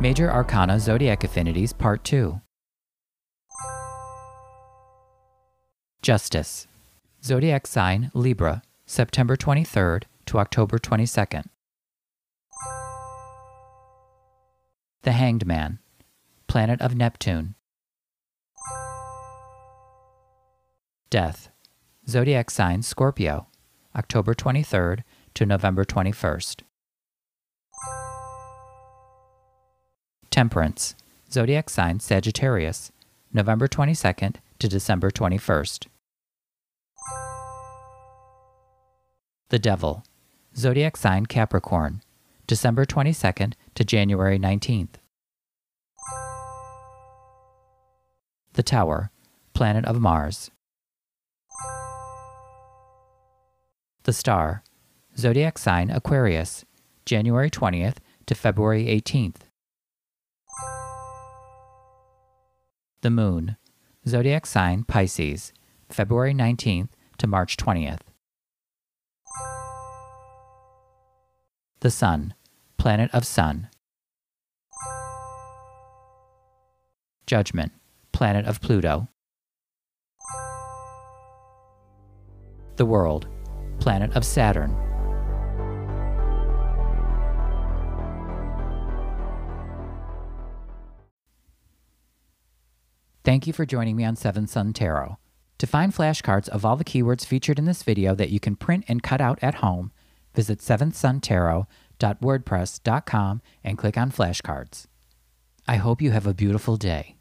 Major Arcana Zodiac Affinities Part 2 Justice Zodiac sign Libra, September 23rd to October 22nd. The Hanged Man, planet of Neptune. Death Zodiac sign Scorpio, October 23rd to November 21st. Temperance Zodiac sign Sagittarius, November 22nd to December 21st. The Devil Zodiac sign Capricorn, December 22nd to January 19th. The Tower, planet of Mars. The Star, Zodiac sign Aquarius, January 20th to February 18th. The Moon, Zodiac sign Pisces, February 19th to March 20th. The Sun, planet of Sun. Judgment, planet of Pluto. The World, planet of Saturn. Thank you for joining me on Seventh Sun Tarot. To find flashcards of all the keywords featured in this video that you can print and cut out at home, visit seventhsuntarot.wordpress.com and click on flashcards. I hope you have a beautiful day.